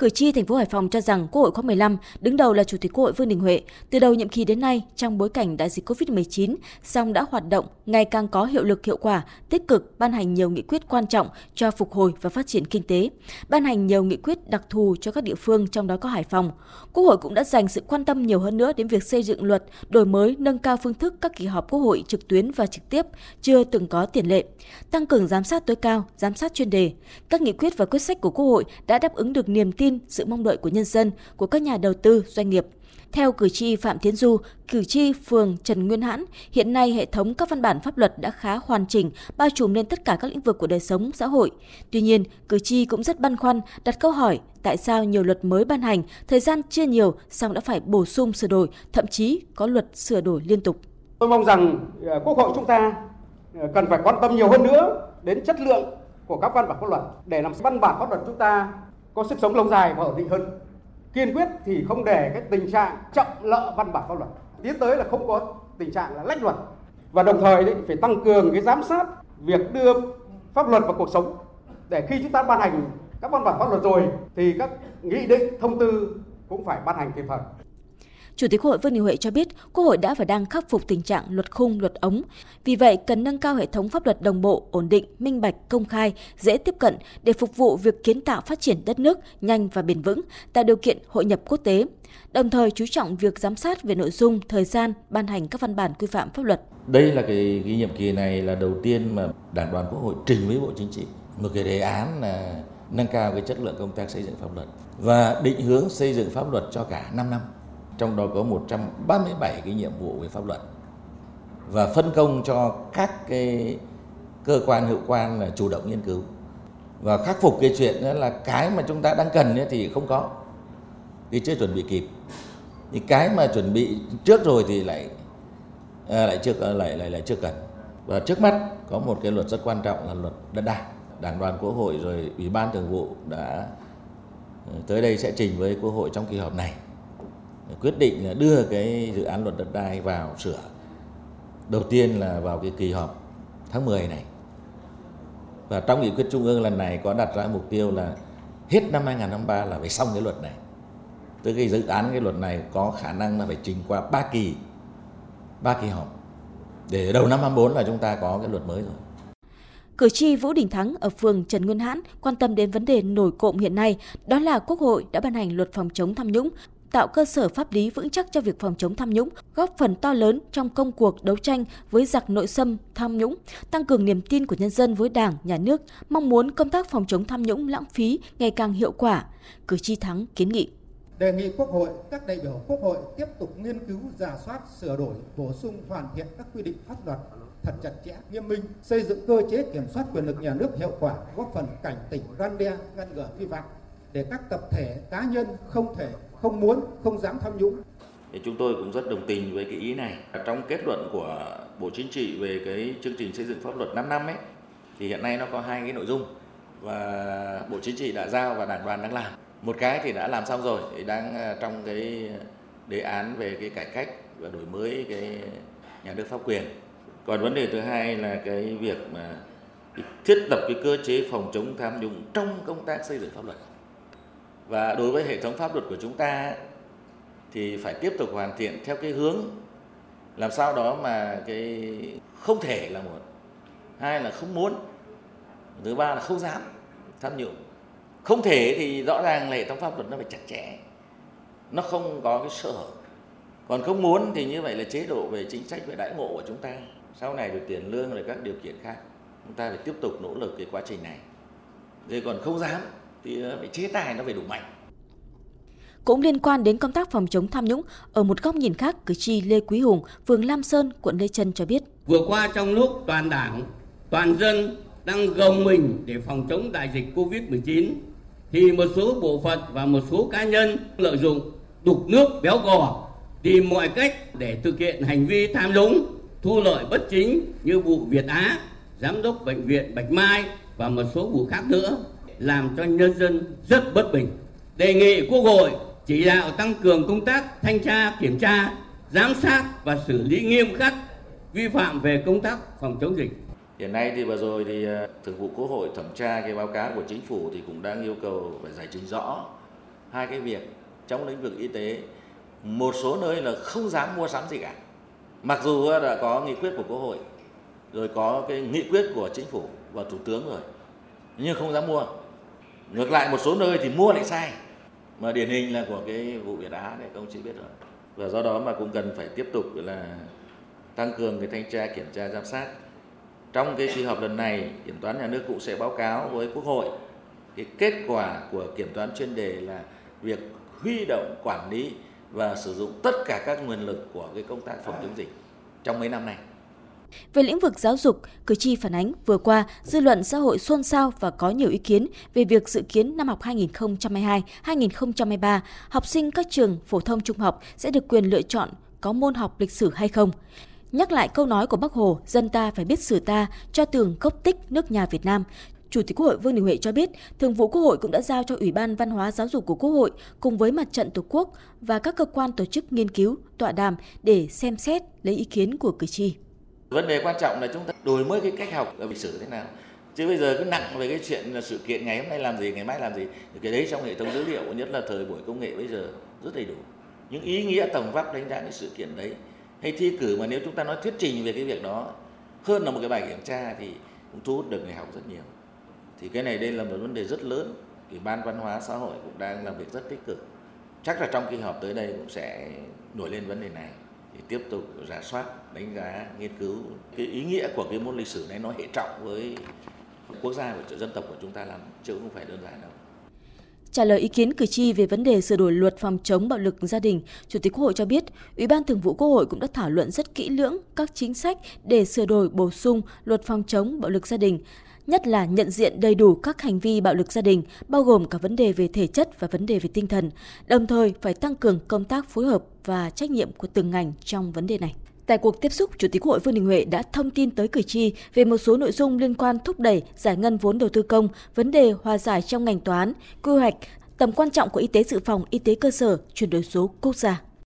Cử tri thành phố Hải Phòng cho rằng Quốc hội khóa 15 đứng đầu là Chủ tịch Quốc hội Vương Đình Huệ. Từ đầu nhiệm kỳ đến nay, trong bối cảnh đại dịch COVID-19, song đã hoạt động ngày càng có hiệu lực hiệu quả, tích cực ban hành nhiều nghị quyết quan trọng cho phục hồi và phát triển kinh tế, ban hành nhiều nghị quyết đặc thù cho các địa phương trong đó có Hải Phòng. Quốc hội cũng đã dành sự quan tâm nhiều hơn nữa đến việc xây dựng luật, đổi mới, nâng cao phương thức các kỳ họp Quốc hội trực tuyến và trực tiếp chưa từng có tiền lệ, tăng cường giám sát tối cao, giám sát chuyên đề. Các nghị quyết và quyết sách của Quốc hội đã đáp ứng được niềm tin, sự mong đợi của nhân dân, của các nhà đầu tư, doanh nghiệp. Theo cử tri Phạm Thiến Du, cử tri phường Trần Nguyên Hãn, hiện nay hệ thống các văn bản pháp luật đã khá hoàn chỉnh, bao trùm lên tất cả các lĩnh vực của đời sống xã hội. Tuy nhiên, cử tri cũng rất băn khoăn, đặt câu hỏi tại sao nhiều luật mới ban hành, thời gian chưa nhiều, song đã phải bổ sung sửa đổi, thậm chí có luật sửa đổi liên tục. Tôi mong rằng ờ, Quốc hội chúng ta ờ, cần phải quan tâm nhiều hơn nữa đến chất lượng của các văn bản pháp luật để làm văn bản pháp luật chúng ta có sức sống lâu dài và ổn định hơn. Kiên quyết thì không để cái tình trạng chậm lỡ văn bản pháp luật. Tiến tới là không có tình trạng là lách luật và đồng thời thì phải tăng cường cái giám sát việc đưa pháp luật vào cuộc sống để khi chúng ta ban hành các văn bản pháp luật rồi, thì các nghị định, thông tư cũng phải ban hành kịp thời. Chủ tịch Quốc hội Vương Đình Huệ cho biết, Quốc hội đã và đang khắc phục tình trạng luật khung, luật ống. Vì vậy, cần nâng cao hệ thống pháp luật đồng bộ, ổn định, minh bạch, công khai, dễ tiếp cận để phục vụ việc kiến tạo phát triển đất nước nhanh và bền vững, tạo điều kiện hội nhập quốc tế. Đồng thời chú trọng việc giám sát về nội dung, thời gian ban hành các văn bản quy phạm pháp luật. Đây là cái, cái nhiệm kỳ này là đầu tiên mà Đảng đoàn Quốc hội trình với Bộ Chính trị một cái đề án là nâng cao cái chất lượng công tác xây dựng pháp luật và định hướng xây dựng pháp luật cho cả 5 năm trong đó có 137 cái nhiệm vụ về pháp luật và phân công cho các cái cơ quan hữu quan là chủ động nghiên cứu. Và khắc phục cái chuyện đó là cái mà chúng ta đang cần thì không có thì chưa chuẩn bị kịp. Thì cái mà chuẩn bị trước rồi thì lại à, lại chưa lại lại lại chưa cần. Và trước mắt có một cái luật rất quan trọng là luật đất đai. Đảng đoàn quốc hội rồi ủy ban thường vụ đã à, tới đây sẽ trình với quốc hội trong kỳ họp này quyết định là đưa cái dự án luật đất đai vào sửa. Đầu tiên là vào cái kỳ họp tháng 10 này. Và trong nghị quyết trung ương lần này có đặt ra mục tiêu là hết năm 2023 là phải xong cái luật này. Tức cái dự án cái luật này có khả năng là phải trình qua ba kỳ ba kỳ họp. Để đầu năm 24 là chúng ta có cái luật mới rồi. Cử tri Vũ Đình Thắng ở phường Trần Nguyên Hãn quan tâm đến vấn đề nổi cộm hiện nay, đó là Quốc hội đã ban hành luật phòng chống tham nhũng tạo cơ sở pháp lý vững chắc cho việc phòng chống tham nhũng, góp phần to lớn trong công cuộc đấu tranh với giặc nội xâm tham nhũng, tăng cường niềm tin của nhân dân với Đảng, Nhà nước, mong muốn công tác phòng chống tham nhũng lãng phí ngày càng hiệu quả. Cử tri Thắng kiến nghị đề nghị Quốc hội, các đại biểu Quốc hội tiếp tục nghiên cứu, giả soát, sửa đổi, bổ sung, hoàn thiện các quy định pháp luật thật chặt chẽ, nghiêm minh, xây dựng cơ chế kiểm soát quyền lực nhà nước hiệu quả, góp phần cảnh tỉnh, răn đe, ngăn ngừa vi phạm để các tập thể, cá nhân không thể không muốn, không dám tham nhũng. Thì chúng tôi cũng rất đồng tình với cái ý này. Trong kết luận của Bộ Chính trị về cái chương trình xây dựng pháp luật 5 năm ấy, thì hiện nay nó có hai cái nội dung và Bộ Chính trị đã giao và Đảng đoàn đang làm. Một cái thì đã làm xong rồi, thì đang à, trong cái đề án về cái cải cách và đổi mới cái nhà nước pháp quyền. Còn vấn đề thứ hai là cái việc mà thiết lập cái cơ chế phòng chống tham nhũng trong công tác xây dựng pháp luật và đối với hệ thống pháp luật của chúng ta thì phải tiếp tục hoàn thiện theo cái hướng làm sao đó mà cái không thể là một. Hai là không muốn. Thứ ba là không dám tham nhũng. Không thể thì rõ ràng là hệ thống pháp luật nó phải chặt chẽ. Nó không có cái sở còn không muốn thì như vậy là chế độ về chính sách về đãi ngộ của chúng ta. Sau này được tiền lương rồi các điều kiện khác, chúng ta phải tiếp tục nỗ lực cái quá trình này. Rồi còn không dám thì phải chế tài nó phải đủ mạnh cũng liên quan đến công tác phòng chống tham nhũng, ở một góc nhìn khác, cử tri Lê Quý Hùng, phường Lam Sơn, quận Lê Trân cho biết. Vừa qua trong lúc toàn đảng, toàn dân đang gồng mình để phòng chống đại dịch Covid-19, thì một số bộ phận và một số cá nhân lợi dụng đục nước béo gò tìm mọi cách để thực hiện hành vi tham nhũng, thu lợi bất chính như vụ Việt Á, giám đốc bệnh viện Bạch Mai và một số vụ khác nữa làm cho nhân dân rất bất bình. Đề nghị Quốc hội chỉ đạo tăng cường công tác thanh tra, kiểm tra, giám sát và xử lý nghiêm khắc vi phạm về công tác phòng chống dịch. Hiện nay thì vừa rồi thì ờ, Thường vụ Quốc hội thẩm tra cái báo cáo của chính phủ thì cũng đang yêu cầu phải giải trình rõ hai cái việc trong lĩnh vực y tế một số nơi là không dám mua sắm gì cả mặc dù đã có nghị quyết của quốc hội rồi có cái nghị quyết của chính phủ và thủ tướng rồi nhưng không dám mua ngược lại một số nơi thì mua lại sai. Mà điển hình là của cái vụ Việt Á này công chí biết rồi. Và do đó mà cũng cần phải tiếp tục là tăng cường cái thanh tra, kiểm tra, giám sát. Trong cái kỳ họp lần này, kiểm toán nhà nước cũng sẽ báo cáo với quốc hội. Cái kết quả của kiểm toán chuyên đề là việc huy động quản lý và sử dụng tất cả các nguồn lực của cái công tác phòng chống dịch trong mấy năm nay. Về lĩnh vực giáo dục, cử tri phản ánh vừa qua, dư luận xã hội xôn xao và có nhiều ý kiến về việc dự kiến năm học 2022-2023, học sinh các trường phổ thông trung học sẽ được quyền lựa chọn có môn học lịch sử hay không. Nhắc lại câu nói của Bác Hồ, dân ta phải biết sử ta, cho tường gốc tích nước nhà Việt Nam. Chủ tịch Quốc hội Vương Đình Huệ cho biết, Thường vụ Quốc hội cũng đã giao cho Ủy ban Văn hóa Giáo dục của Quốc hội cùng với Mặt trận Tổ quốc và các cơ quan tổ chức nghiên cứu, tọa đàm để xem xét lấy ý kiến của cử tri. Vấn đề quan trọng là chúng ta đổi mới cái cách học ở lịch sử thế nào. Chứ bây giờ cứ nặng về cái chuyện là sự kiện ngày hôm nay làm gì, ngày mai làm gì. Cái đấy trong hệ thống dữ liệu, nhất là thời buổi công nghệ bây giờ rất đầy đủ. Những ý nghĩa tổng vóc đánh giá cái sự kiện đấy hay thi cử mà nếu chúng ta nói thuyết trình về cái việc đó hơn là một cái bài kiểm tra thì cũng thu hút được người học rất nhiều thì cái này đây là một vấn đề rất lớn ủy ban văn hóa xã hội cũng đang làm việc rất tích cực chắc là trong kỳ họp tới đây cũng sẽ nổi lên vấn đề này thì tiếp tục rà soát đánh giá nghiên cứu. Cái ý nghĩa của cái môn lịch sử này nó hệ trọng với quốc gia và dân tộc của chúng ta làm chứ không phải đơn giản đâu. Trả lời ý kiến cử tri về vấn đề sửa đổi luật phòng chống bạo lực gia đình, Chủ tịch Quốc hội cho biết, Ủy ban Thường vụ Quốc hội cũng đã thảo luận rất kỹ lưỡng các chính sách để sửa đổi bổ sung luật phòng chống bạo lực gia đình, nhất là nhận diện đầy đủ các hành vi bạo lực gia đình, bao gồm cả vấn đề về thể chất và vấn đề về tinh thần, đồng thời phải tăng cường công tác phối hợp và trách nhiệm của từng ngành trong vấn đề này. Tại cuộc tiếp xúc, Chủ tịch Quốc hội Vương Đình Huệ đã thông tin tới cử tri về một số nội dung liên quan thúc đẩy giải ngân vốn đầu tư công, vấn đề hòa giải trong ngành toán, quy hoạch, tầm quan trọng của y tế dự phòng, y tế cơ sở, chuyển đổi số quốc gia.